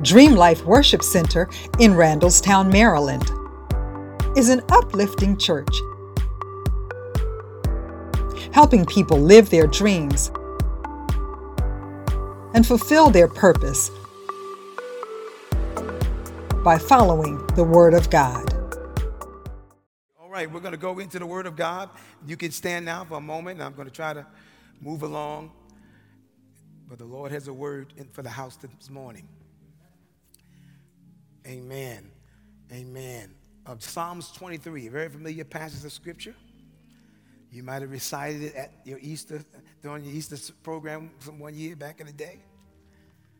DreamLife Worship Center in Randallstown, Maryland, is an uplifting church helping people live their dreams and fulfill their purpose by following the Word of God. All right, we're going to go into the Word of God. You can stand now for a moment. I'm going to try to move along. But the Lord has a word for the house this morning. Amen. Amen. Of Psalms 23, a very familiar passage of scripture. You might have recited it at your Easter, during your Easter program from one year back in the day.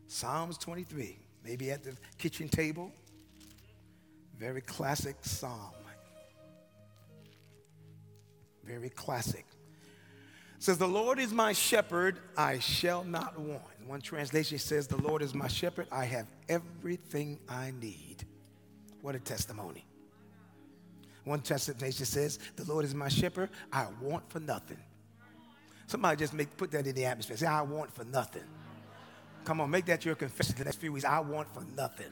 Psalms 23, maybe at the kitchen table. Very classic psalm. Very classic. Says, The Lord is my shepherd, I shall not want. One translation says, The Lord is my shepherd, I have everything I need. What a testimony. One translation says, The Lord is my shepherd, I want for nothing. Somebody just make, put that in the atmosphere. Say, I want for nothing. Come on, make that your confession the next few weeks. I want for nothing.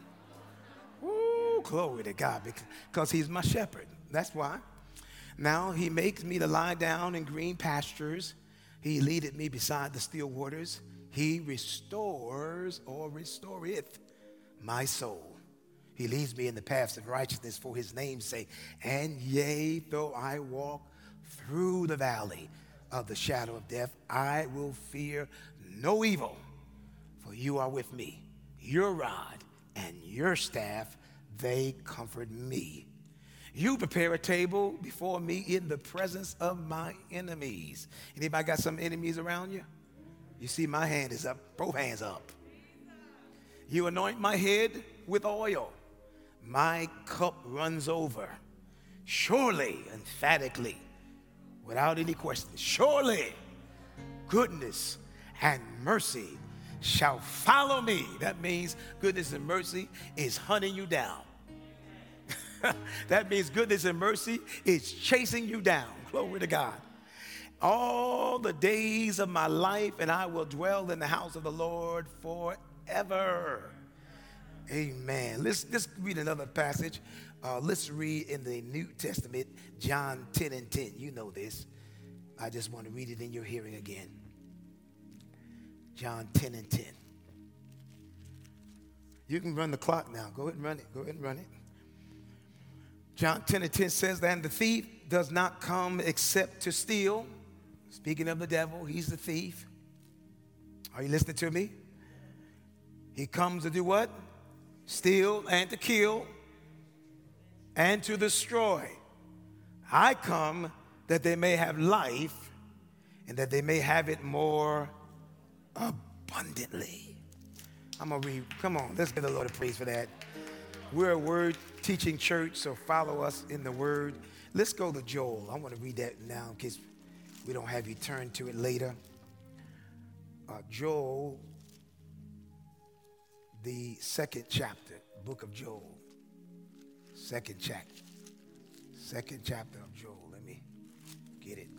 Ooh, glory to God, because he's my shepherd. That's why. Now he makes me to lie down in green pastures. He leadeth me beside the still waters. He restores or restoreth my soul. He leads me in the paths of righteousness for his name's sake. And yea, though I walk through the valley of the shadow of death, I will fear no evil, for you are with me. Your rod and your staff, they comfort me. You prepare a table before me in the presence of my enemies. Anybody got some enemies around you? You see, my hand is up, both hands up. You anoint my head with oil. My cup runs over. Surely, emphatically, without any question, surely goodness and mercy shall follow me. That means goodness and mercy is hunting you down. that means goodness and mercy is chasing you down. Glory to God. All the days of my life, and I will dwell in the house of the Lord forever. Amen. Let's, let's read another passage. Uh, let's read in the New Testament, John 10 and 10. You know this. I just want to read it in your hearing again. John 10 and 10. You can run the clock now. Go ahead and run it. Go ahead and run it. John 10 and 10 says that, the thief does not come except to steal. Speaking of the devil, he's the thief. Are you listening to me? He comes to do what? Steal and to kill and to destroy. I come that they may have life and that they may have it more abundantly. I'm gonna read, come on, let's give the Lord a praise for that. We're a word teaching church, so follow us in the word. Let's go to Joel. I want to read that now in case we don't have you turn to it later. Uh, Joel, the second chapter, book of Joel. Second chapter. Second chapter of Joel. Let me get it.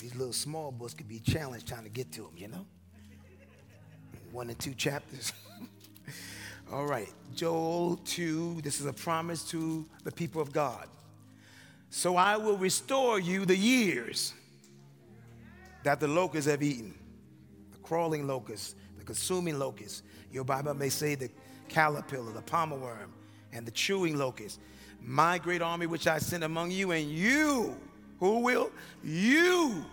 These little small books could be challenged trying to get to them, you know? One and two chapters. All right, Joel 2, this is a promise to the people of God. So I will restore you the years that the locusts have eaten the crawling locust, the consuming locust. Your Bible may say the caterpillar, the palmer worm, and the chewing locust. My great army which I sent among you, and you who will? You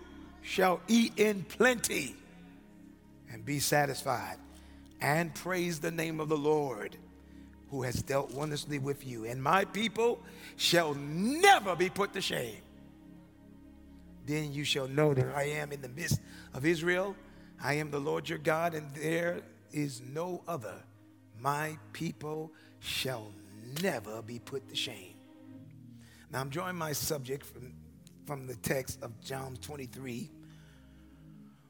shall eat in plenty and be satisfied and praise the name of the Lord who has dealt wondrously with you. And my people shall never be put to shame. Then you shall know that I am in the midst of Israel. I am the Lord your God, and there is no other. My people shall never be put to shame. Now I'm drawing my subject from from the text of John 23,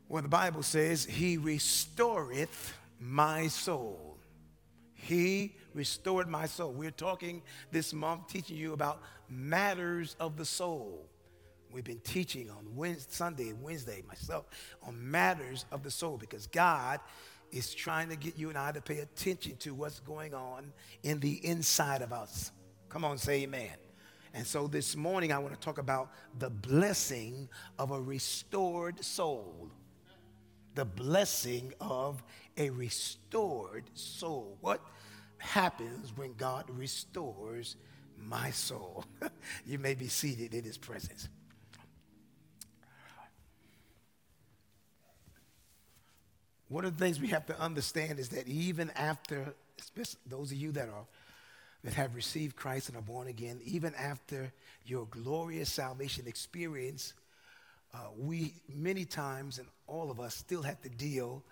where the Bible says, He restoreth my soul. He restored my soul. We're talking this month, teaching you about matters of the soul. We've been teaching on Wednesday, Sunday Wednesday, myself, on matters of the soul because God is trying to get you and I to pay attention to what's going on in the inside of us. Come on, say amen. And so this morning, I want to talk about the blessing of a restored soul. The blessing of a restored soul. What happens when God restores my soul? you may be seated in his presence. One of the things we have to understand is that even after, those of you that are that have received Christ and are born again, even after your glorious salvation experience, uh, we many times and all of us still have to deal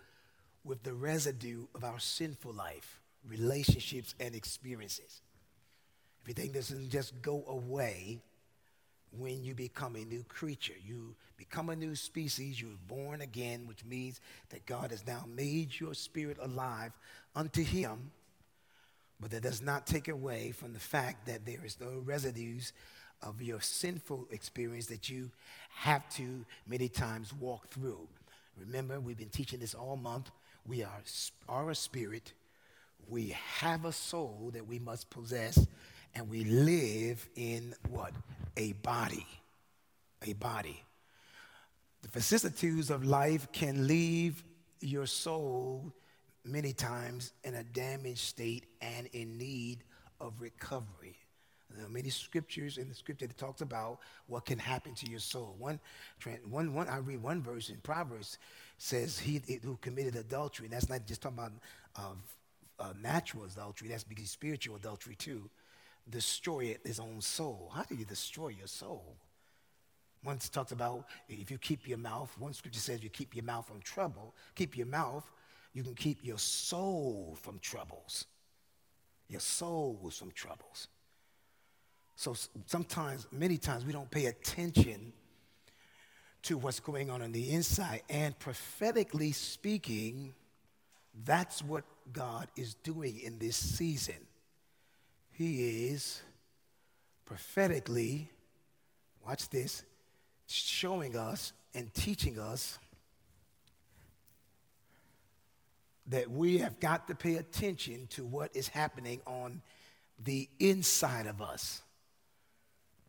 with the residue of our sinful life, relationships, and experiences. Everything doesn't just go away when you become a new creature. You become a new species, you're born again, which means that God has now made your spirit alive unto Him. But that does not take away from the fact that there is no residues of your sinful experience that you have to many times walk through. Remember, we've been teaching this all month. We are, are a spirit, we have a soul that we must possess, and we live in what? A body. A body. The vicissitudes of life can leave your soul many times in a damaged state and in need of recovery. There are many scriptures in the scripture that talks about what can happen to your soul. One, one, one I read one verse in Proverbs says, "He who committed adultery." And that's not just talking about uh, uh, natural adultery. That's because spiritual adultery too. Destroy his own soul. How do you destroy your soul? One talks about if you keep your mouth. One scripture says you keep your mouth from trouble. Keep your mouth you can keep your soul from troubles. Your soul from troubles. So sometimes, many times, we don't pay attention to what's going on on the inside. And prophetically speaking, that's what God is doing in this season. He is prophetically, watch this, showing us and teaching us that we have got to pay attention to what is happening on the inside of us.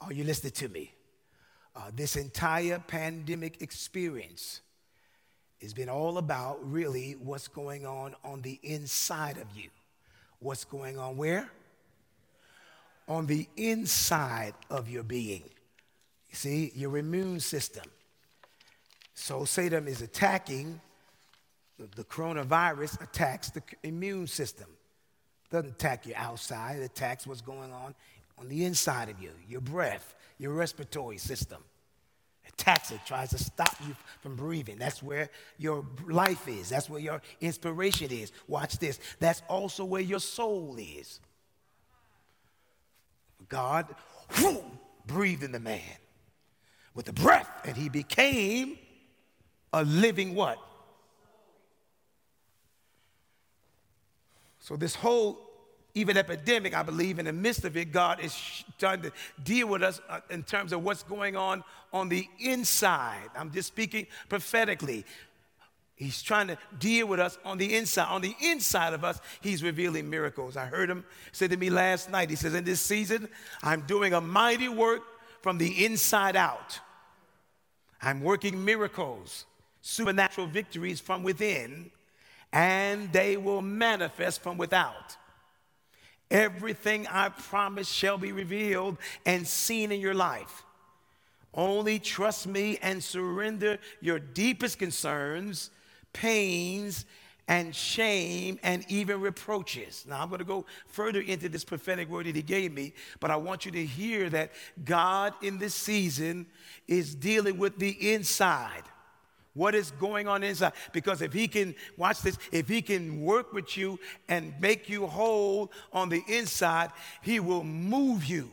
Are you listening to me? Uh, this entire pandemic experience has been all about really what's going on on the inside of you. What's going on where? On the inside of your being. You see, your immune system. So Satan is attacking the, coronavirus attacks the immune system. It doesn't attack your outside, it attacks what's going on on the inside of you, your breath, your respiratory system. It attacks it, tries to stop you from breathing. That's where your life is. That's where your inspiration is. Watch this. That's also where your soul is. God whoo, breathed in the man with the breath, and he became a living what? So, this whole even epidemic, I believe, in the midst of it, God is trying to deal with us uh, in terms of what's going on on the inside. I'm just speaking prophetically. He's trying to deal with us on the inside. On the inside of us, he's revealing miracles. I heard him say to me last night, he says, In this season, I'm doing a mighty work from the inside out. I'm working miracles, supernatural victories from within and they will manifest from without. Everything I promise shall be revealed and seen in your life. Only trust me and surrender your deepest concerns, pains, and shame, and even reproaches. Now, I'm going to go further into this prophetic word that he gave me, but I want you to hear that God in this season is dealing with the inside what is going on inside. Because if he can, watch this, if he can work with you and make you whole on the inside, he will move you.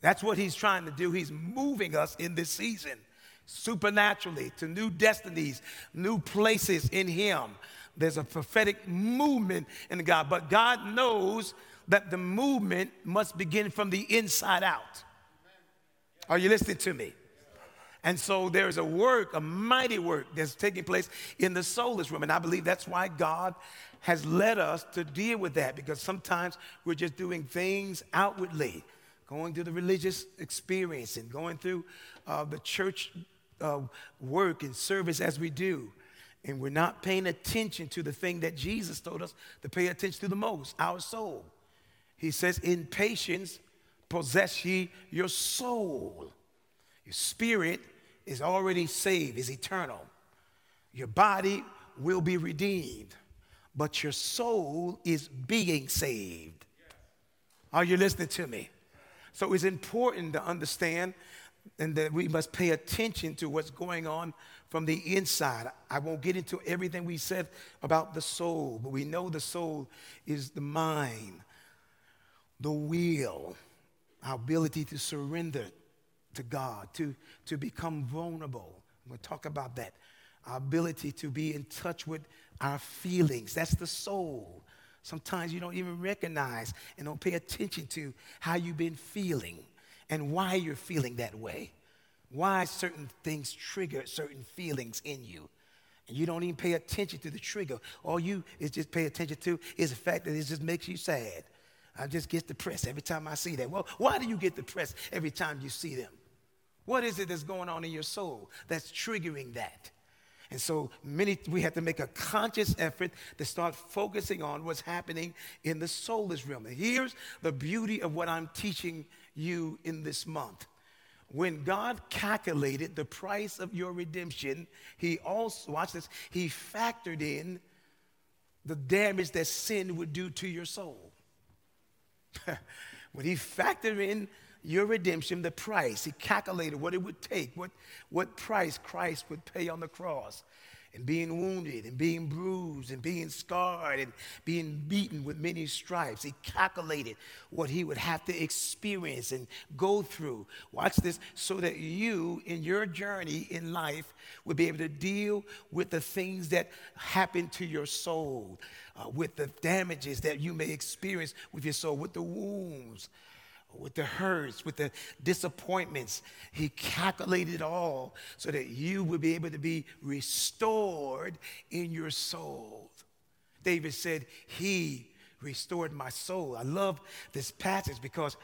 That's what he's trying to do. He's moving us in this season supernaturally to new destinies, new places in him. there's a prophetic movement in God, but God knows that the movement must begin from the inside out. Are you listening to me? And so there's a work, a mighty work that's taking place in the soulless room. And I believe that's why God has led us to deal with that because sometimes we're just doing things outwardly, going through the religious experience and going through uh, the church uh, work and service as we do. And we're not paying attention to the thing that Jesus told us to pay attention to the most our soul. He says, In patience, possess ye your soul. Your spirit is already saved, is eternal. Your body will be redeemed, but your soul is being saved. Are you listening to me? So it's important to understand and that we must pay attention to what's going on from the inside. I won't get into everything we said about the soul, but we know the soul is the mind, the will, our ability to surrender to God, to, to become vulnerable. We'll talk about that. Our ability to be in touch with our feelings. That's the soul. Sometimes you don't even recognize and don't pay attention to how you've been feeling and why you're feeling that way. Why certain things trigger certain feelings in you. And you don't even pay attention to the trigger. All you is just pay attention to is the fact that it just makes you sad. I just get depressed every time I see that. Well, why do you get depressed every time you see them? What is it that's going on in your soul that's triggering that? And so many we have to make a conscious effort to start focusing on what's happening in the soulish realm. And here's the beauty of what I'm teaching you in this month. When God calculated the price of your redemption, He also, watch this, He factored in the damage that sin would do to your soul. when He factored in your redemption, the price, He calculated what it would take, what, what price Christ would pay on the cross and being wounded and being bruised and being scarred and being beaten with many stripes. He calculated what he would have to experience and go through. Watch this so that you, in your journey in life, would be able to deal with the things that happen to your soul, uh, with the damages that you may experience with your soul, with the wounds with the hurts, with the disappointments. He calculated all so that you would be able to be restored in your soul. David said, He restored my soul. I love this passage because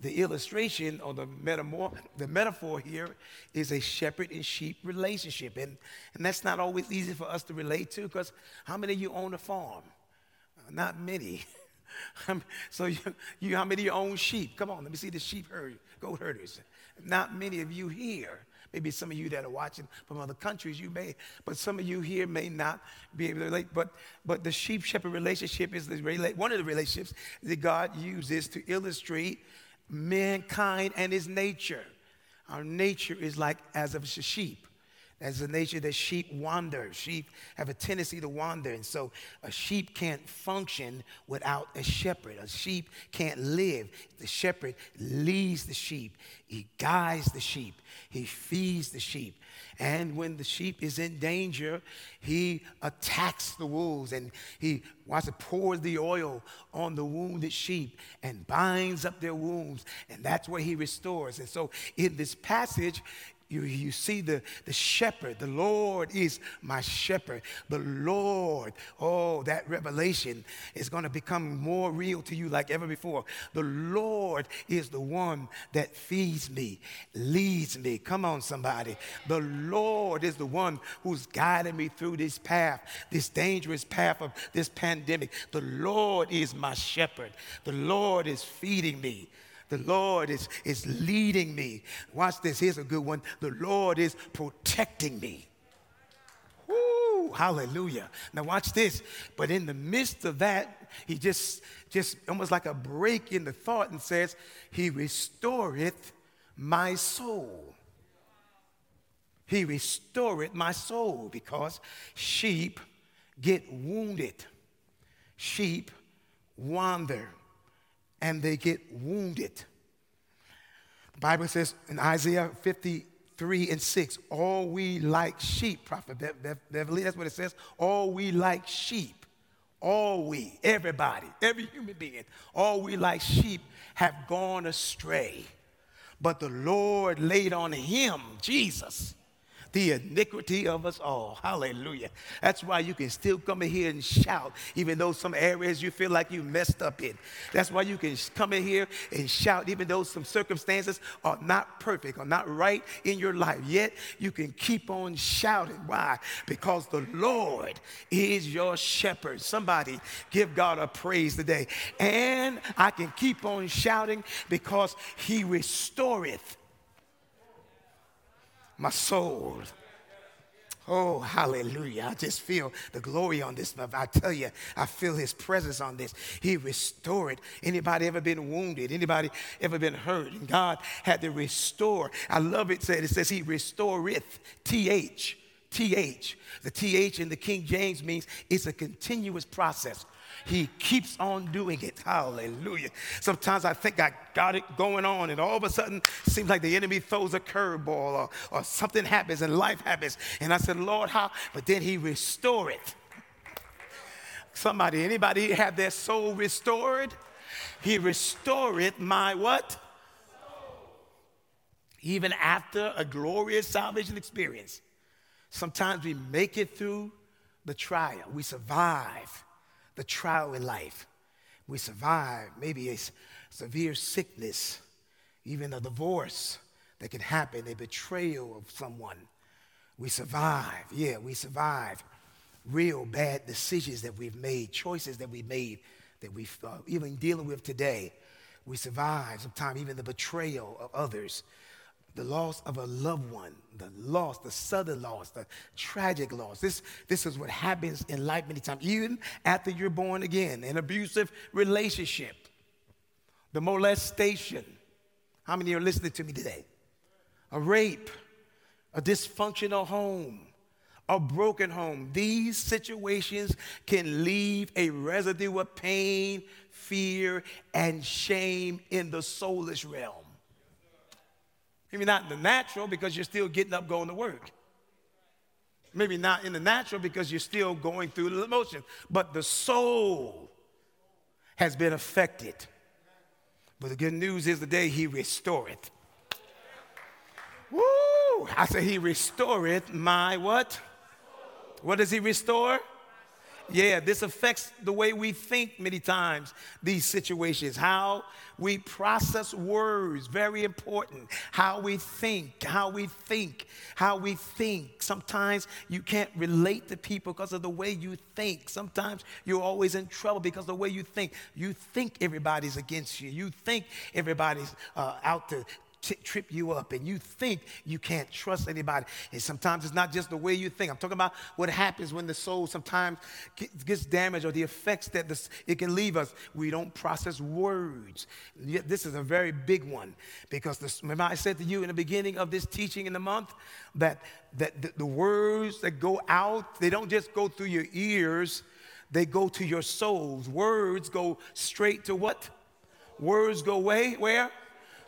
the illustration or the metaphor, the metaphor here is a shepherd and sheep relationship. And, and that's not always easy for us to relate to because how many of you own a farm? Not many. so you, you, how many of you own sheep? Come on, let me see the sheep herd, goat herders. Not many of you here. Maybe some of you that are watching from other countries, you may, but some of you here may not be able to relate. But, but the sheep shepherd relationship is the, one of the relationships that God uses to illustrate mankind and his nature. Our nature is like as of a sheep. As the nature that sheep wander. Sheep have a tendency to wander. And so a sheep can't function without a shepherd. A sheep can't live. The shepherd leads the sheep, he guides the sheep, he feeds the sheep. And when the sheep is in danger, he attacks the wolves and he wants to pour the oil on the wounded sheep and binds up their wounds. And that's where he restores. And so in this passage, you, you see the, the shepherd. The Lord is my shepherd. The Lord, oh, that revelation is going to become more real to you like ever before. The Lord is the one that feeds me, leads me. Come on, somebody. The Lord is the one who's guiding me through this path, this dangerous path of this pandemic. The Lord is my shepherd. The Lord is feeding me. The Lord is, is leading me. Watch this. Here's a good one. The Lord is protecting me. Woo, hallelujah. Now watch this. But in the midst of that, he just, just almost like a break in the thought and says, He restoreth my soul. He restoreth my soul because sheep get wounded. Sheep wander and they get wounded. The Bible says in Isaiah 53 and 6. All we like sheep, Prophet Beverly, that's what it says. All we like sheep, all we, everybody, every human being, all we like sheep have gone astray. But the Lord laid on him, Jesus, the iniquity of us all. Hallelujah. That's why you can still come in here and shout, even though some areas you feel like you messed up in. That's why you can come in here and shout, even though some circumstances are not perfect or not right in your life. Yet you can keep on shouting. Why? Because the Lord is your shepherd. Somebody give God a praise today. And I can keep on shouting because he restoreth my soul. Oh, hallelujah. I just feel the glory on this. I tell you, I feel his presence on this. He restored. Anybody ever been wounded? Anybody ever been hurt? And God had to restore. I love it said it says he restoreth. T-H. T-H. The T-H in the King James means it's a continuous process. He keeps on doing it. Hallelujah. Sometimes I think I got it going on, and all of a sudden, seems like the enemy throws a curveball or, or something happens and life happens. And I said, Lord, how? But then he restored it. Somebody, anybody have their soul restored? He restored my what? Even after a glorious salvation experience, sometimes we make it through the trial. We survive the trial in life. We survive maybe a severe sickness, even a divorce that can happen, a betrayal of someone. We survive. Yeah, we survive real bad decisions that we've made, choices that we've made that we've uh, even dealing with today. We survive sometimes even the betrayal of others the loss of a loved one, the loss, the sudden loss, the tragic loss. This, this is what happens in life many times, even after you're born again. An abusive relationship, the molestation. How many are listening to me today? A rape, a dysfunctional home, a broken home. These situations can leave a residue of pain, fear, and shame in the soulish realm. Maybe not in the natural because you're still getting up going to work. Maybe not in the natural because you're still going through the emotions. But the soul has been affected. But the good news is the day he restoreth. Woo! I said he restoreth my what? What does he restore? Yeah, this affects the way we think many times, these situations. How we process words, very important. How we think, how we think, how we think. Sometimes you can't relate to people because of the way you think. Sometimes you're always in trouble because of the way you think. You think everybody's against you. You think everybody's uh, out to t- trip you up and you think you can't trust anybody. And sometimes it's not just the way you think. I'm talking about what happens when the soul sometimes gets damaged or the effects that this, it can leave us. We don't process words. This is a very big one because this, remember I said to you in the beginning of this teaching in the month that, that the, the words that go out, they don't just go through your ears, they go to your souls. Words go straight to what? Words go way where?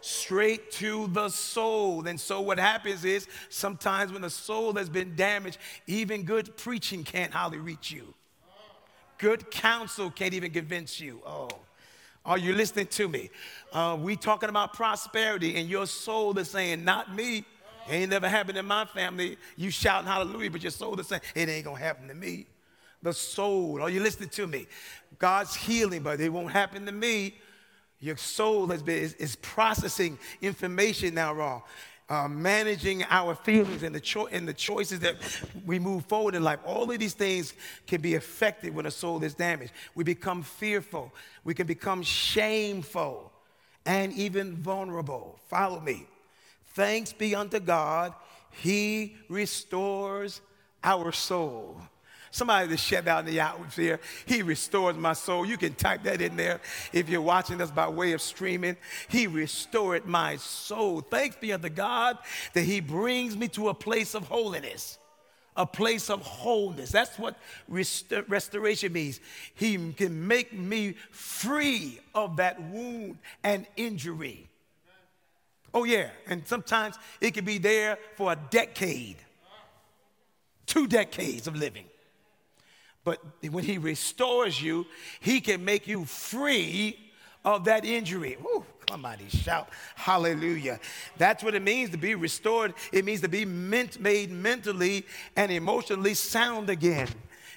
Straight to the soul. And so what happens is sometimes when the soul has been damaged, even good preaching can't hardly reach you. Good counsel can't even convince you. Oh. Are you listening to me? Uh, we talking about prosperity, and your soul is saying, "Not me. ain't never happened in my family." You shouting hallelujah, but your soul is saying, "It ain't gonna happen to me." The soul. Are you listening to me? God's healing, but it won't happen to me. Your soul has been, is, is processing information now wrong. Uh, managing our feelings and the, cho- and the choices that we move forward in life. All of these things can be affected when a soul is damaged. We become fearful, we can become shameful, and even vulnerable. Follow me. Thanks be unto God, He restores our soul. Somebody shout out in the atmosphere. He restores my soul. You can type that in there if you're watching us by way of streaming. He restored my soul. Thanks be unto God that He brings me to a place of holiness a place of wholeness. That's what rest- restoration means. He can make me free of that wound and injury. Oh, yeah. And sometimes it can be there for a decade, two decades of living. But when He restores you, He can make you free of that injury. Woo, somebody shout hallelujah. That's what it means to be restored. It means to be ment- made mentally and emotionally sound again.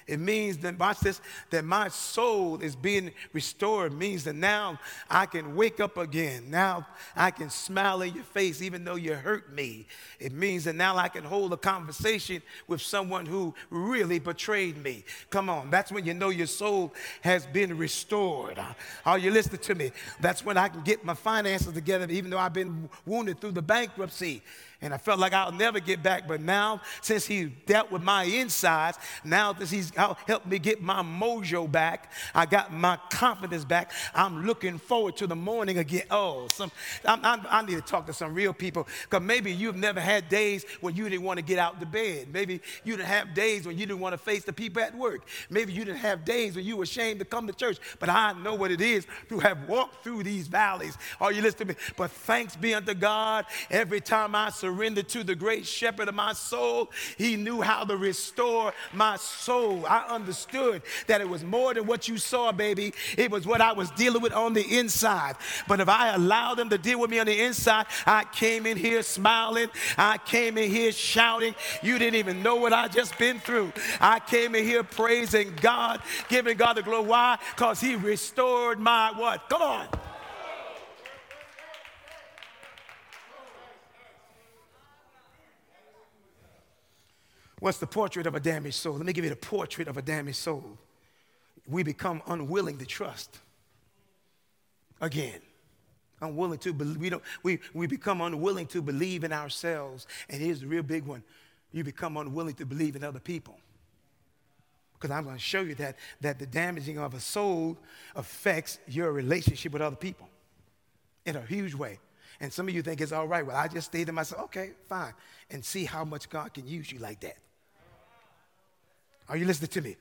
It means that, watch this, that my soul is being restored. It means that now I can wake up again. Now I can smile in your face even though you hurt me. It means that now I can hold a conversation with someone who really betrayed me. Come on, that's when you know your soul has been restored. Are you listening to me? That's when I can get my finances together even though I've been wounded through the bankruptcy and I felt like I'll never get back. But now, since he dealt with my insides, now that he's helped me get my mojo back, I got my confidence back. I'm looking forward to the morning again. Oh, some, I'm, I'm, i need to talk to some real people because maybe you've never had days when you didn't want to get out the bed. Maybe you didn't have days when you didn't want to face the people at work. Maybe you didn't have days when you were ashamed to come to church. But I know what it is to have walked through these valleys. Are you listening to me? But thanks be unto God every time I surrender to the great shepherd of my soul, he knew how to restore my soul. I understood that it was more than what you saw, baby. It was what I was dealing with on the inside. But if I allowed them to deal with me on the inside, I came in here smiling. I came in here shouting. You didn't even know what I just been through. I came in here praising God, giving God the glory. Why? Because he restored my what? Come on. What's the portrait of a damaged soul? Let me give you the portrait of a damaged soul. We become unwilling to trust again. Unwilling to believe. We, don't, we, we become unwilling to believe in ourselves. And here's the real big one you become unwilling to believe in other people. Because I'm going to show you that, that the damaging of a soul affects your relationship with other people in a huge way. And some of you think it's all right. Well, I just stay to myself. Okay, fine. And see how much God can use you like that. Are you listening to me?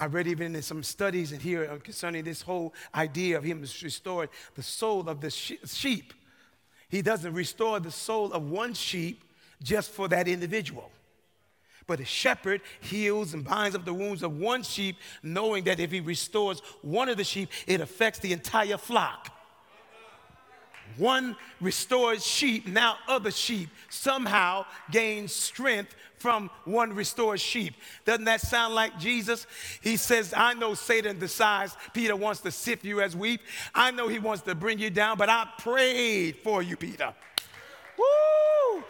I read even in some studies in here uh, concerning this whole idea of him restoring the soul of the sheep. He doesn't restore the soul of one sheep just for that individual. But a shepherd heals and binds up the wounds of one sheep, knowing that if he restores one of the sheep, it affects the entire flock. One restored sheep, now other sheep somehow gain strength from one restored sheep. Doesn't that sound like Jesus? He says, I know Satan decides Peter wants to sift you as wheat. I know he wants to bring you down, but I prayed for you, Peter. Woo!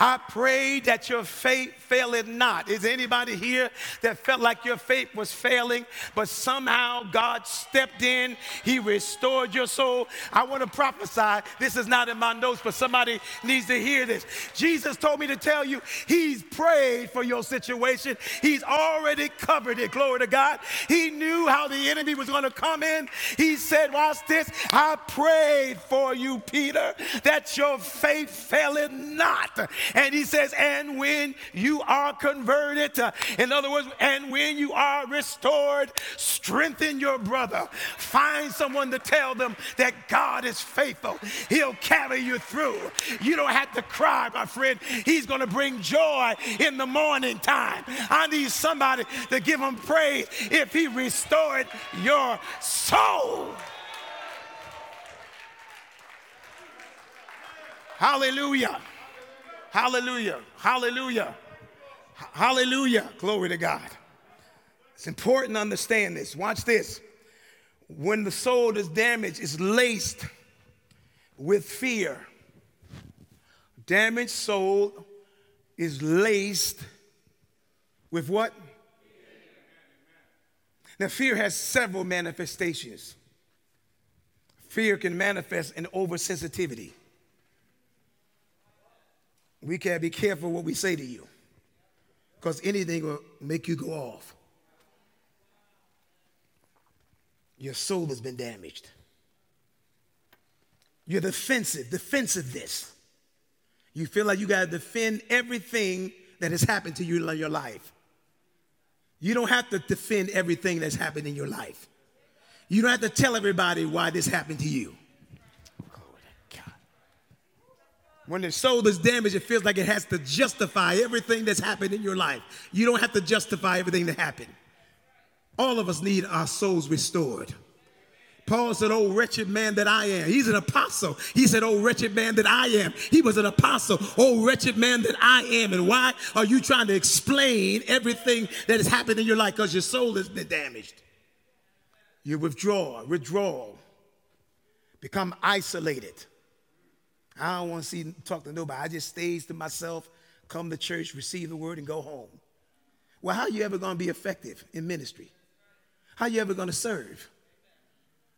I pray that your faith faileth not. Is anybody here that felt like your faith was failing, but somehow God stepped in, He restored your soul? I want to prophesy. This is not in my notes, but somebody needs to hear this. Jesus told me to tell you, He's prayed for your situation, He's already covered it. Glory to God. He knew how the enemy was going to come in. He said, Watch this. I prayed for you, Peter, that your faith faileth not. And he says, and when you are converted, uh, in other words, and when you are restored, strengthen your brother. Find someone to tell them that God is faithful. He'll carry you through. You don't have to cry, my friend. He's going to bring joy in the morning time. I need somebody to give him praise if he restored your soul. Hallelujah. Hallelujah. Hallelujah. Hallelujah. Glory to God. It's important to understand this. Watch this. When the soul is damaged, it's laced with fear. Damaged soul is laced with what? Now, fear has several manifestations. Fear can manifest in oversensitivity. We can't be careful what we say to you because anything will make you go off. Your soul has been damaged. You're defensive, defensiveness. You feel like you got to defend everything that has happened to you in your life. You don't have to defend everything that's happened in your life. You don't have to tell everybody why this happened to you. When the soul is damaged, it feels like it has to justify everything that's happened in your life. You don't have to justify everything that happened. All of us need our souls restored. Paul said, Oh, wretched man that I am. He's an apostle. He said, Oh, wretched man that I am. He was an apostle. Oh, wretched man that I am. And why are you trying to explain everything that has happened in your life? Because your soul has been damaged. You withdraw, withdraw, become isolated. I don't want to see talk to nobody. I just stays to myself, come to church, receive the word, and go home. Well, how are you ever going to be effective in ministry? How are you ever going to serve?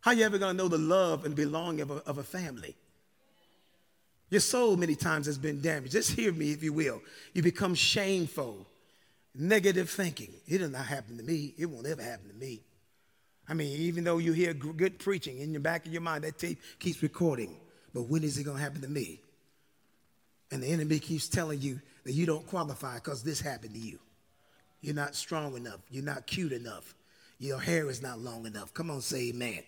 How are you ever going to know the love and belonging of a, of a family? Your soul many times has been damaged. Just hear me, if you will. You become shameful, negative thinking. It did not happen to me. It won't ever happen to me. I mean, even though you hear good preaching in the back of your mind, that tape keeps recording. But when is it going to happen to me? And the enemy keeps telling you that you don't qualify because this happened to you. You're not strong enough. You're not cute enough. Your hair is not long enough. Come on, say amen.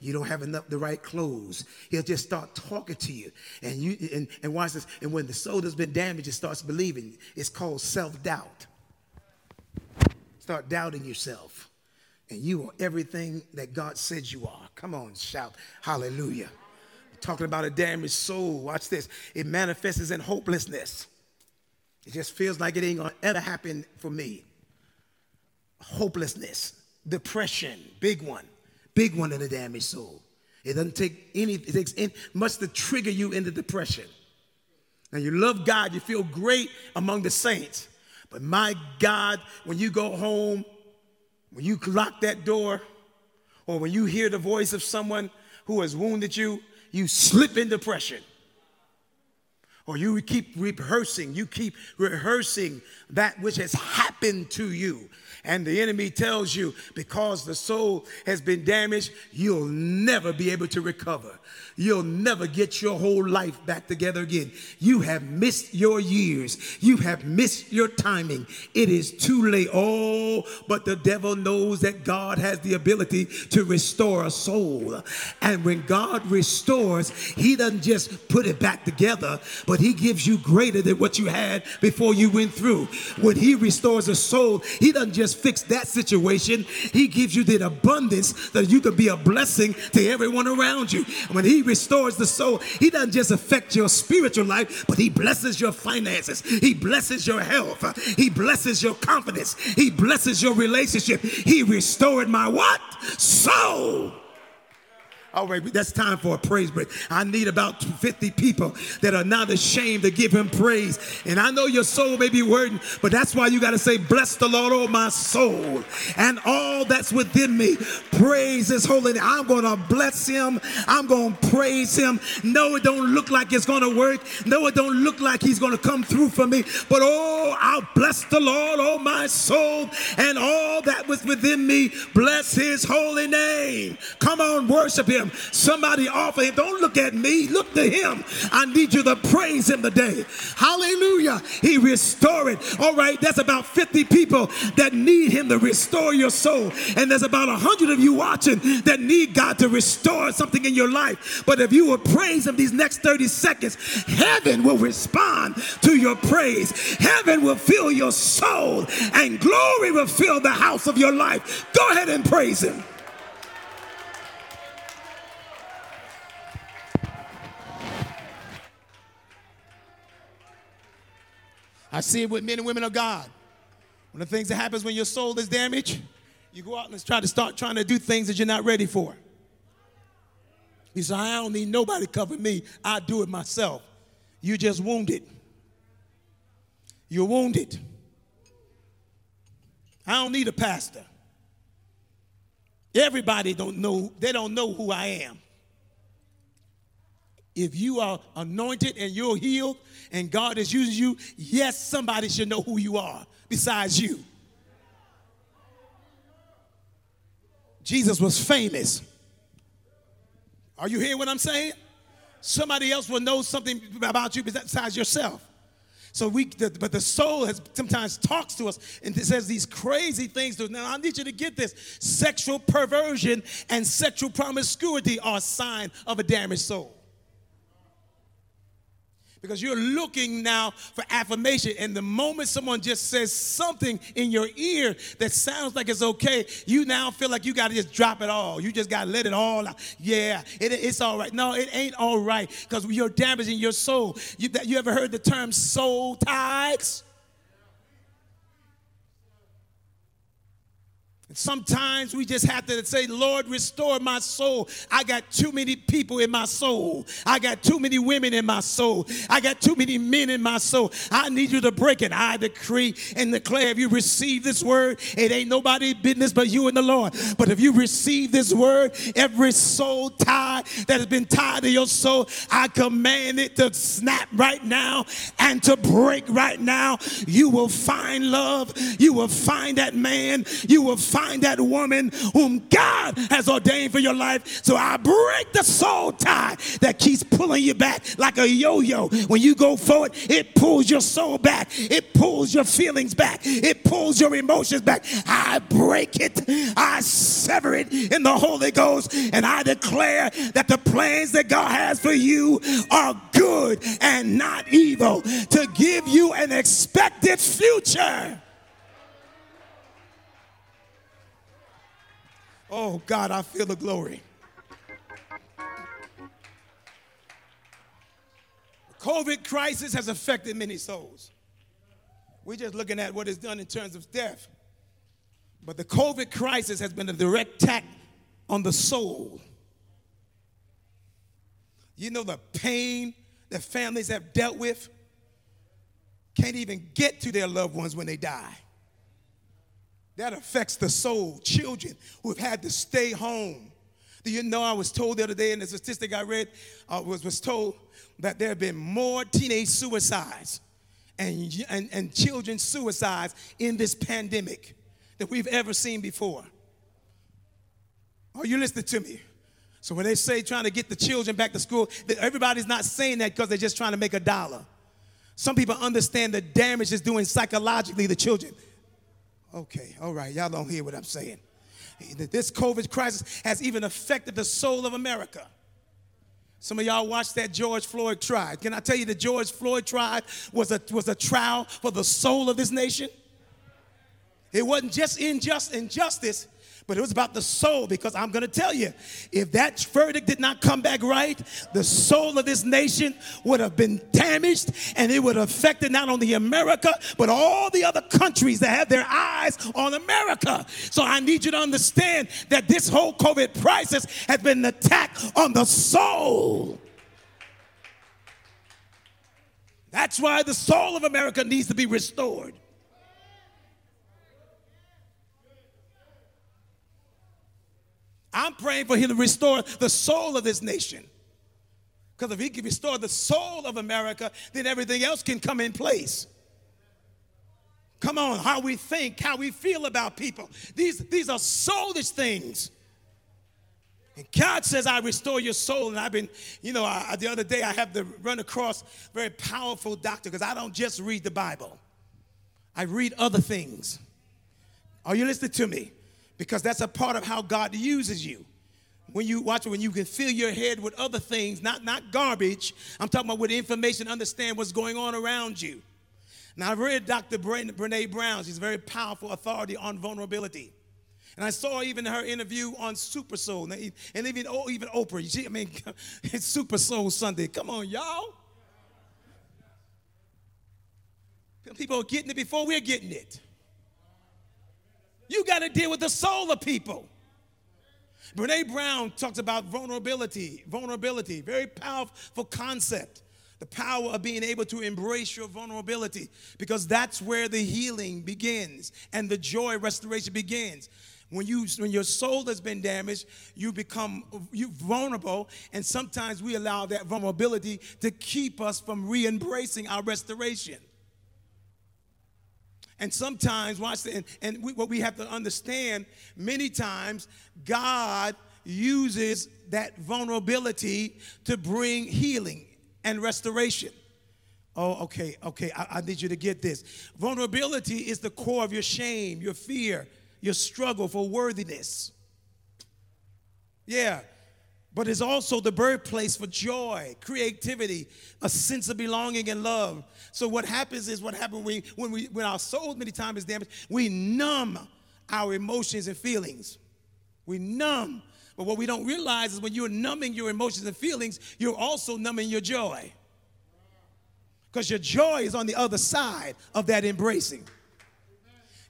You don't have enough the right clothes. He'll just start talking to you. And you and, and watch this. And when the soul has been damaged, it starts believing. It's called self-doubt. Start doubting yourself. And you are everything that God said you are. Come on, shout hallelujah talking about a damaged soul. Watch this. It manifests in hopelessness. It just feels like it ain't gonna ever happen for me. Hopelessness, depression, big one, big one in a damaged soul. It doesn't take any, it takes in, much to trigger you into depression. Now you love God, you feel great among the saints. But my God, when you go home, when you lock that door, or when you hear the voice of someone who has wounded you, you slip in depression. Or you keep rehearsing, you keep rehearsing that which has happened to you. And the enemy tells you because the soul has been damaged, you'll never be able to recover. You'll never get your whole life back together again. You have missed your years. You have missed your timing. It is too late. Oh, but the devil knows that God has the ability to restore a soul. And when God restores, he doesn't just put it back together, but he gives you greater than what you had before you went through. When he restores a soul, he doesn't just fix that situation, he gives you the abundance that you can be a blessing to everyone around you. When he restores the soul, He doesn't just affect your spiritual life, but He blesses your finances. He blesses your health. He blesses your confidence. He blesses your relationship. He restored my what? Soul. All right, that's time for a praise break. I need about 50 people that are not ashamed to give him praise. And I know your soul may be hurting, but that's why you got to say, Bless the Lord, oh my soul, and all that's within me. Praise his holy name. I'm going to bless him. I'm going to praise him. No, it don't look like it's going to work. No, it don't look like he's going to come through for me. But oh, I'll bless the Lord, oh my soul, and all that was within me. Bless his holy name. Come on, worship him him. Somebody offer him. Don't look at me. Look to him. I need you to praise him today. Hallelujah. He restored. All right, that's about 50 people that need him to restore your soul. And there's about 100 of you watching that need God to restore something in your life. But if you will praise him these next 30 seconds, heaven will respond to your praise. Heaven will fill your soul and glory will fill the house of your life. Go ahead and praise him. I see it with men and women of God. One of the things that happens when your soul is damaged, you go out and try to start trying to do things that you're not ready for. You say, I don't need nobody to cover me. I do it myself. You just wounded. You're wounded. I don't need a pastor. Everybody don't know, they don't know who I am. If you are anointed and you're healed and God is using you, yes, somebody should know who you are besides you. Jesus was famous. Are you hearing what I'm saying? Somebody else will know something about you besides yourself. So we, the, but the soul has sometimes talks to us and says these crazy things. To, us. now I need you to get this: sexual perversion and sexual promiscuity are a sign of a damaged soul. Because you're looking now for affirmation. And the moment someone just says something in your ear that sounds like it's okay, you now feel like you got to just drop it all. You just got to let it all out. Yeah, it, it's all right. No, it ain't all right because you're damaging your soul. You, you ever heard the term soul ties? Sometimes we just have to say, Lord, restore my soul. I got too many people in my soul. I got too many women in my soul. I got too many men in my soul. I need you to break it. I decree and declare if you receive this word, it ain't nobody business but you and the Lord. But if you receive this word, every soul tie that has been tied to your soul, I command it to snap right now and to break right now. You will find love. You will find that man. You will find find that woman whom God has ordained for your life. So I break the soul tie that keeps pulling you back like a yo yo. When you go forward, it pulls your soul back, it pulls your feelings back, it pulls your emotions back. I break it, I sever it in the Holy Ghost, and I declare that the plans that God has for you are good and not evil to give you an expected future. Oh, God, I feel the glory. The COVID crisis has affected many souls. We're just looking at what it's done in terms of death. But the COVID crisis has been a direct attack on the soul. You know the pain that families have dealt with? Can't even get to their loved ones when they die. That affects the soul. Children who have had to stay home. Do you know I was told the other day in the statistic I read, uh, was, was told that there have been more teenage suicides and, and, and children suicides in this pandemic than we've ever seen before. Are you listening to me? So when they say trying to get the children back to school, everybody's not saying that because they're just trying to make a dollar. Some people understand the damage it's doing psychologically to children. Okay, all right, y'all don't hear what I'm saying. This COVID crisis has even affected the soul of America. Some of y'all watched that George Floyd trial. Can I tell you the George Floyd trial was a, was a trial for the soul of this nation? It wasn't just injust, injustice, but it was about the soul because I'm going to tell you if that verdict did not come back right, the soul of this nation would have been damaged and it would have affected not only America, but all the other countries that have their eyes on America. So I need you to understand that this whole COVID crisis has been an attack on the soul. That's why the soul of America needs to be restored. I'm praying for him to restore the soul of this nation. Because if he can restore the soul of America, then everything else can come in place. Come on, how we think, how we feel about people. These, these are soulish things. And God says, I restore your soul. And I've been, you know, I, the other day I have to run across very powerful doctor because I don't just read the Bible, I read other things. Are you listening to me? Because that's a part of how God uses you. When you watch it, when you can fill your head with other things, not, not garbage. I'm talking about with information, understand what's going on around you. Now, I've read Dr. Brene Brown. She's a very powerful authority on vulnerability. And I saw even her interview on Super Soul, and even, oh, even Oprah. See, I mean, it's Super Soul Sunday. Come on, y'all. People are getting it before we're getting it. You got to deal with the soul of people. Brene Brown talks about vulnerability, vulnerability, very powerful concept. The power of being able to embrace your vulnerability because that's where the healing begins and the joy restoration begins. When you when your soul has been damaged, you become you vulnerable, and sometimes we allow that vulnerability to keep us from re-embracing our restoration. And sometimes, watch this, and, and we, what we have to understand many times, God uses that vulnerability to bring healing and restoration. Oh, okay, okay, I, I need you to get this. Vulnerability is the core of your shame, your fear, your struggle for worthiness. Yeah, but it's also the birthplace for joy, creativity, a sense of belonging and love. So what happens is what happens when, when, we, when our soul many times is damaged, we numb our emotions and feelings. We numb. But what we don't realize is when you're numbing your emotions and feelings, you're also numbing your joy. Because your joy is on the other side of that embracing.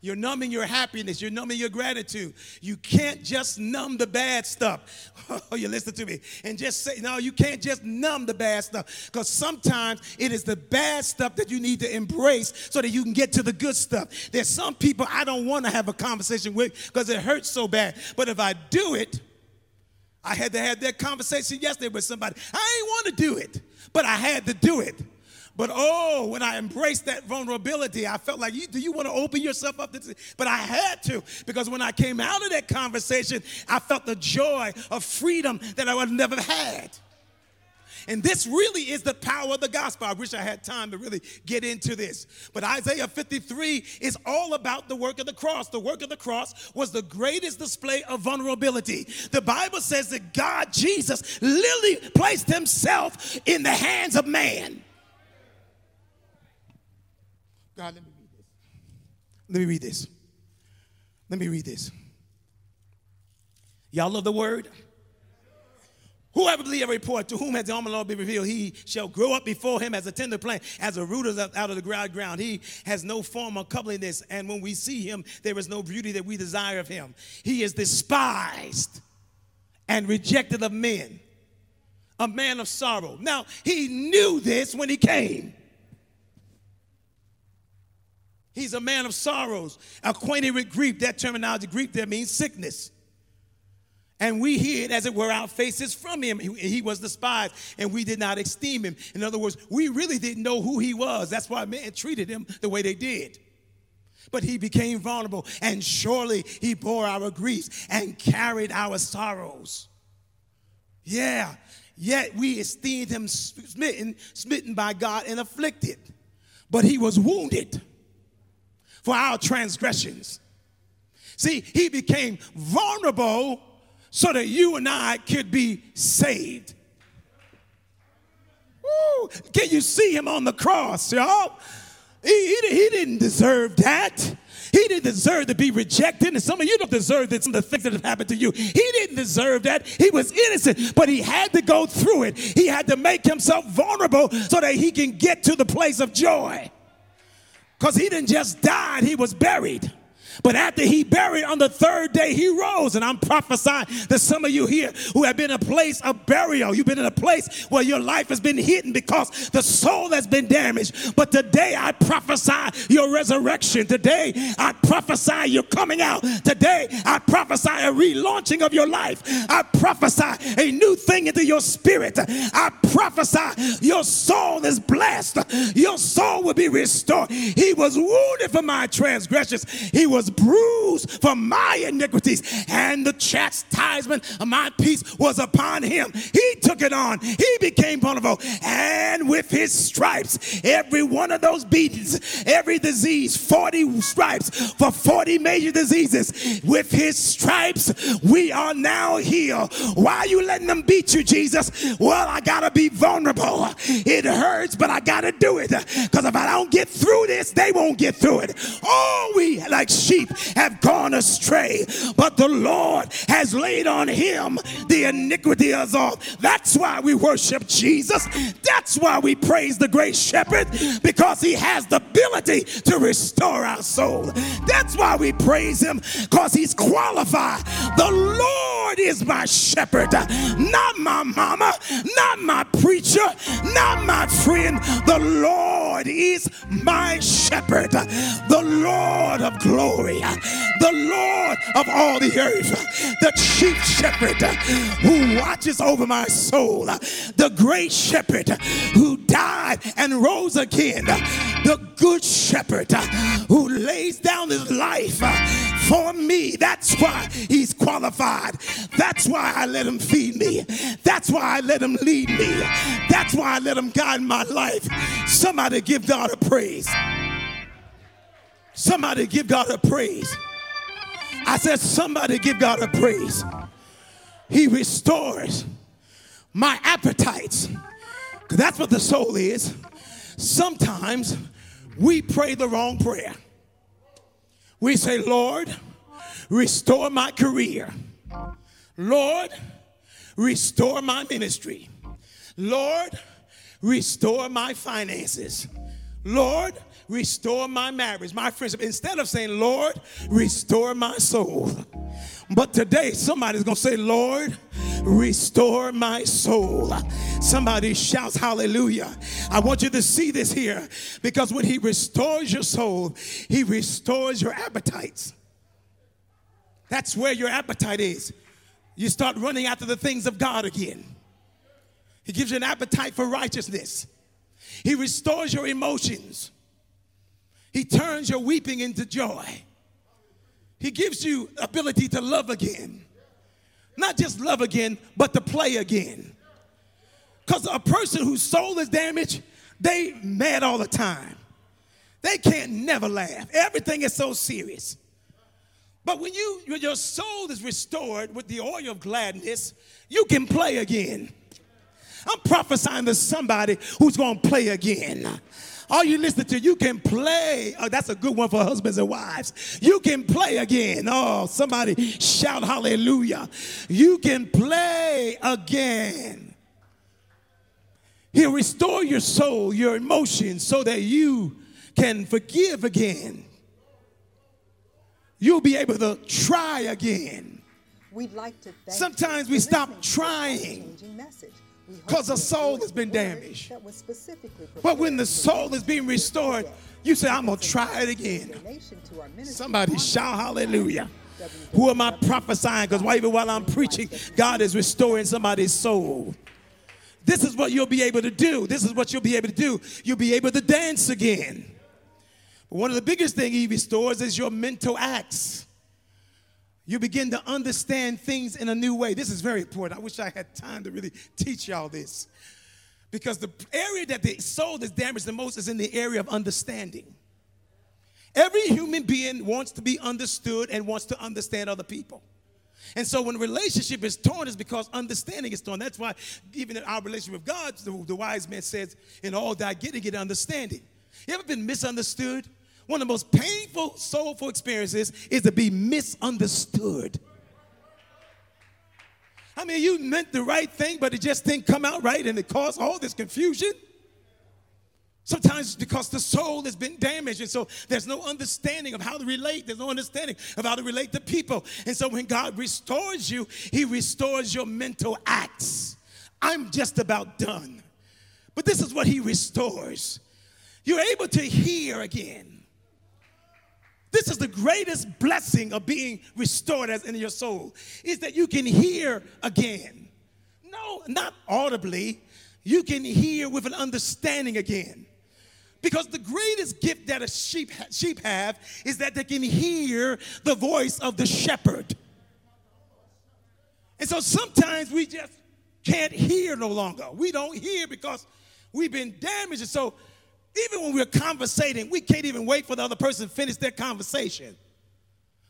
You're numbing your happiness. You're numbing your gratitude. You can't just numb the bad stuff. Oh, you listen to me. And just say, no, you can't just numb the bad stuff. Because sometimes it is the bad stuff that you need to embrace so that you can get to the good stuff. There's some people I don't want to have a conversation with because it hurts so bad. But if I do it, I had to have that conversation yesterday with somebody. I ain't want to do it, but I had to do it. But oh, when I embraced that vulnerability, I felt like, do you want to open yourself up? To but I had to because when I came out of that conversation, I felt the joy of freedom that I would have never had. And this really is the power of the gospel. I wish I had time to really get into this. But Isaiah 53 is all about the work of the cross. The work of the cross was the greatest display of vulnerability. The Bible says that God, Jesus, literally placed himself in the hands of man. God, let me read this. Let me read this. Let me read this. Y'all love the word? Whoever believe every report to whom has the arm of the Lord been revealed, he shall grow up before him as a tender plant, as a root out of the ground. ground. He has no form of comeliness, and when we see him, there is no beauty that we desire of him. He is despised and rejected of men, a man of sorrow. Now, he knew this when he came. He's a man of sorrows, acquainted with grief. That terminology, grief, there means sickness. And we hid, as it were, our faces from him. He, was despised, and we did not esteem him. In other words, we really didn't know who he was. That's why men treated him the way they did. But he became vulnerable, and surely he bore our griefs and carried our sorrows. Yeah, yet we esteemed him smitten, smitten by God and afflicted. But he was wounded for our transgressions. See, he became vulnerable so that you and I could be saved. Woo. Can you see him on the cross, y'all? He, he, he, didn't deserve that. He didn't deserve to be rejected. And some of you don't deserve this, some of the things that have happened to you. He didn't deserve that. He was innocent, but he had to go through it. He had to make himself vulnerable so that he can get to the place of joy. Because he didn't just die, he was buried. But after he buried on the third day, he rose. And I'm prophesying to some of you here who have been in a place of burial. You've been in a place where your life has been hidden because the soul has been damaged. But today I prophesy your resurrection. Today I prophesy you're coming out. Today I prophesy a relaunching of your life. I prophesy a new thing into your spirit. I prophesy your soul is blessed. Your soul will be restored. He was wounded for my transgressions. He was bruised for my iniquities, and the chastisement of my peace was upon him. He took it on. He became vulnerable, and with his stripes, every one of those beatings, every disease, 40 stripes for 40 major diseases, with his stripes, we are now healed. Why are you letting them beat you, Jesus? Well, I gotta be vulnerable. It hurts, but I gotta do it. Because if I don't get through this, they won't get through it. Oh, we like sheep have gone astray, but the Lord has laid on him the iniquity of all. That's why we worship Jesus. That's why we praise the great shepherd because he has the ability to restore our soul. That's why we praise him because he's qualified. The Lord is my shepherd, not my mama, not my preacher, not my friend. The Lord is my shepherd, the Lord of glory glory, the Lord of all the earth, the chief shepherd who watches over my soul, the great shepherd who died and rose again, the good shepherd who lays down his life for me. That's why he's qualified. That's why I let him feed me. That's why I let him lead me. That's why I let him guide my life. Somebody give God a praise. Somebody give God a praise. I said, somebody give God a praise. He restores my appetites. That's what the soul is. Sometimes we pray the wrong prayer. We say, Lord, restore my career. Lord, restore my ministry. Lord, restore my finances. Lord, restore my marriage, my friendship. Instead of saying, Lord, restore my soul. But today, somebody's gonna say, Lord, restore my soul. Somebody shouts hallelujah. I want you to see this here because when he restores your soul, he restores your appetites. That's where your appetite is. You start running after the things of God again. He gives you an appetite for righteousness. He restores your emotions. He turns your weeping into joy. He gives you ability to love again. Not just love again, but to play again. Because a person whose soul is damaged, they mad all the time. They can't never laugh. Everything is so serious. But when you when your soul is restored with the oil of gladness, you can play again. I'm prophesying to somebody who's going to play again. All you listen to, you can play. Oh, that's a good one for husbands and wives. You can play again. Oh, somebody shout hallelujah. You can play again. He'll restore your soul, your emotions, so that you can forgive again. You'll be able to try again. We'd like to thank Sometimes we stop trying this life-changing message. We hope 'cause the soul has been damaged. that was specifically But when the soul is being restored, you say, I'm going to try it again. donation to our ministry Somebody shout hallelujah. Who am I prophesying? Because even while I'm preaching, God is restoring somebody's soul. This is what you'll be able to do. This is what you'll be able to do. You'll be able to dance again. But one of the biggest things He restores is your mental acts. You begin to understand things in a new way. This is very important. I wish I had time to really teach y'all this. Because the area that the soul is damaged the most is in the area of understanding. Every human being wants to be understood and wants to understand other people. And so when relationship is torn, it's because understanding is torn. That's why even in our relationship with God, the, the wise man says, in all that getting, get understanding. You ever been misunderstood? One of the most painful, soulful experiences is to be misunderstood. I mean, you meant the right thing, but it just didn't come out right and it caused all this confusion. Sometimes it's because the soul has been damaged, and so there's no understanding of how to relate. There's no understanding of how to relate to people. And so when God restores you, He restores your mental acts. I'm just about done. But this is what He restores. You're able to hear again. This is the greatest blessing of being restored as in your soul, is that you can hear again. No, not audibly. You can hear with an understanding again. Because the greatest gift that a sheep, sheep have is that they can hear the voice of the shepherd. And so sometimes we just can't hear no longer. We don't hear because we've been damaged. So even when we're conversating, we can't even wait for the other person to finish their conversation.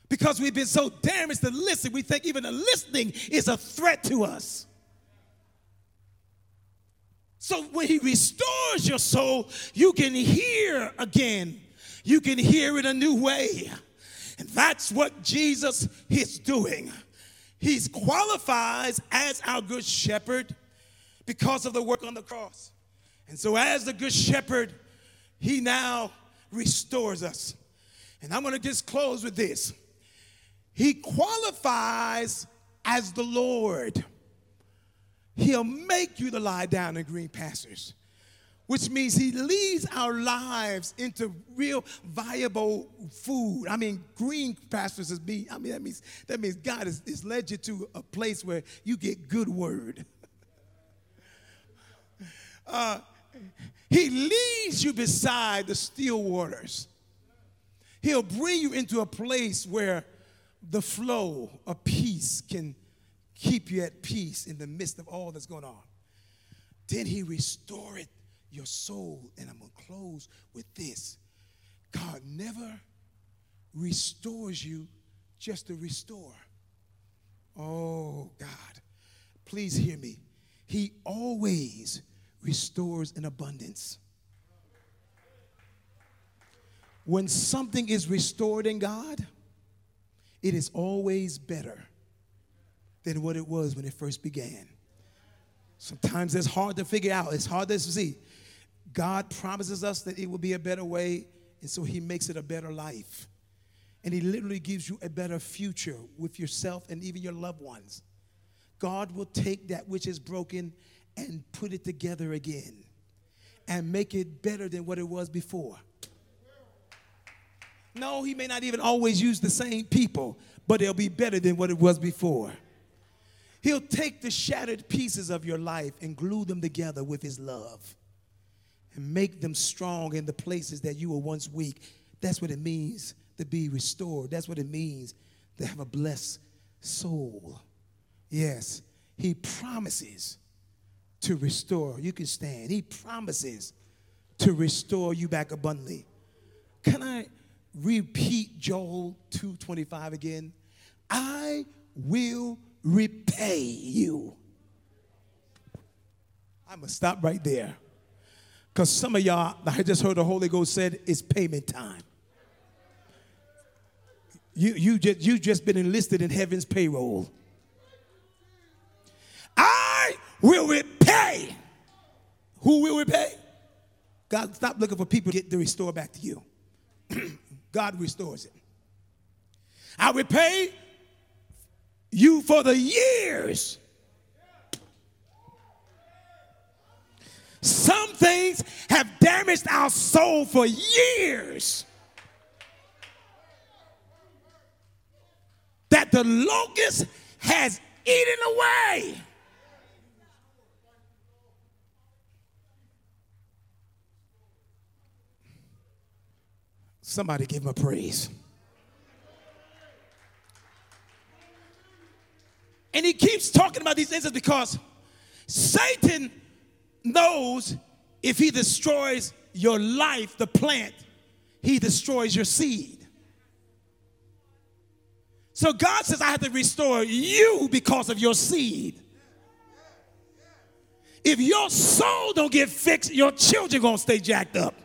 Because we've been so damaged to listen, we think even the listening is a threat to us. So when he restores your soul, you can hear again. You can hear it a new way. And that's what Jesus is doing. He's qualifies as our good shepherd because of the work on the cross. And so as the good shepherd, he now restores us. And I'm going to just close with this. He qualifies as the Lord. He'll make you to lie down in green pastures, which means he leads our lives into real viable food. I mean, green pastures is me. I mean, that means that means God has, has led you to a place where you get good word. Uh, he leads you beside the still waters. He'll bring you into a place where the flow of peace can keep you at peace in the midst of all that's going on. Then he restored your soul. And I'm going to close with this God never restores you just to restore. Oh, God, please hear me. He always restores in abundance. When something is restored in God, it is always better than what it was when it first began. Sometimes it's hard to figure out, it's hard to see. God promises us that it will be a better way, and so He makes it a better life. And He literally gives you a better future with yourself and even your loved ones. God will take that which is broken and put it together again and make it better than what it was before. No, He may not even always use the same people, but it'll be better than what it was before. He'll take the shattered pieces of your life and glue them together with His love and make them strong in the places that you were once weak. That's what it means to be restored. That's what it means to have a blessed soul. Yes, He promises to restore. You can stand. He promises to restore you back abundantly. Can I repeat Joel 2:25 again? I will repay you. I'm gonna stop right there. Because some of y'all, I just heard the Holy Ghost said it's payment time. You, you, just, you just been enlisted in heaven's payroll. I will repay. Who will repay? God, stop looking for people to get the restore back to you. God restores it. I repay you for the years. Some things have damaged our soul for years. That the locust has eaten away. Somebody give him a praise. And he keeps talking about these instances because Satan knows if he destroys your life, the plant, he destroys your seed. So God says, I have to restore you because of your seed. If your soul don't get fixed, your children gonna stay jacked up.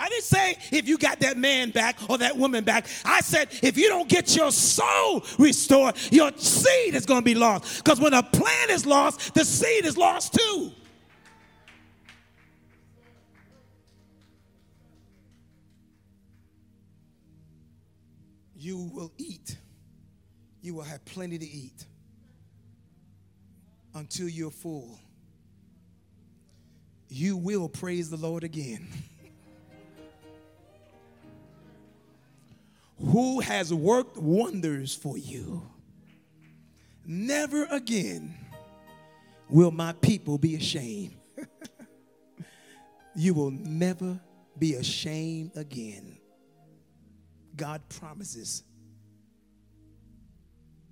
I didn't say if you got that man back or that woman back. I said if you don't get your soul restored, your seed is going to be lost. Because when a plant is lost, the seed is lost too. You will eat. You will have plenty to eat until you're full. You will praise the Lord again. who has worked wonders for you. Never again will my people be ashamed. you will never be ashamed again. God promises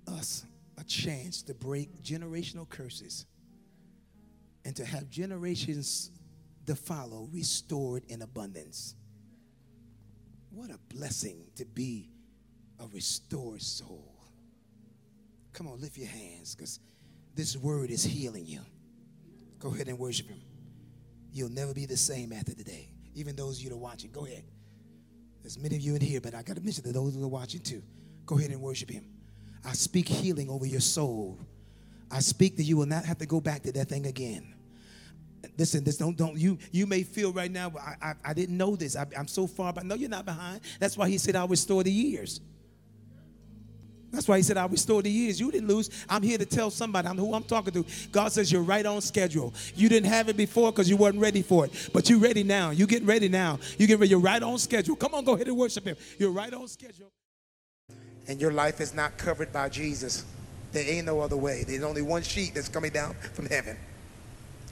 us a chance to break generational curses and to have generations to follow restored in abundance. What a blessing to be a restored soul. Come on, lift your hands because this word is healing you. Go ahead and worship Him. You'll never be the same after today. Even those of you that are watching, go ahead. There's many of you in here, but I got to mention to those who are watching too. Go ahead and worship Him. I speak healing over your soul. I speak that you will not have to go back to that thing again listen this don't don't you you may feel right now i i, I didn't know this. I, am so far but no you're not behind. That's why he said i'll restore the years. That's why he said i'll restore the years. You didn't lose. I'm here to tell somebody i'm who i'm talking to. God says you're right on schedule. You didn't have it before because you weren't ready for it but you're ready now. You getting ready now. You get ready. You're right on schedule. Come on go ahead and worship him. You're right on schedule. And your life is not covered by jesus. There ain't no other way. There's only one sheet that's coming down from heaven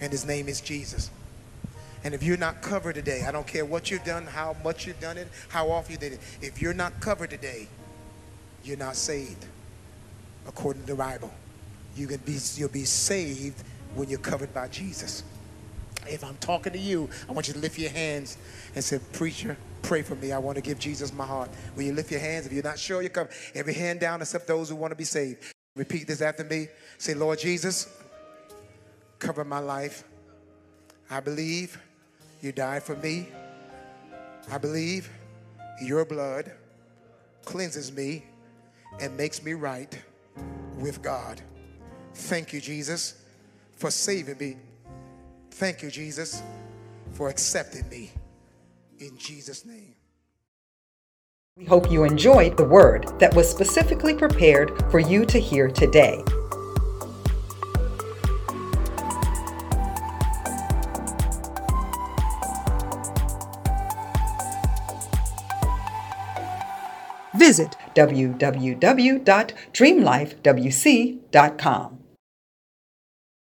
and his name is Jesus. And if you're not covered today, I don't care what you've done, how much you've done it, how often you did it. If you're not covered today, you're not saved, according to the Bible. You can be, you'll be saved when you're covered by Jesus. If I'm talking to you, I want you to lift your hands and say, Preacher, pray for me. I want to give Jesus my heart. Will you lift your hands? If you're not sure, you come. Every hand down except those who want to be saved. Repeat this after me. Say, Lord Jesus, cover my life. I believe you died for me. I believe your blood cleanses me and makes me right with God. Thank you, Jesus, for saving me. Thank you, Jesus, for accepting me. In Jesus' name. We hope you enjoyed the word that was specifically prepared for you to hear today. Visit www.dreamlifewc.com.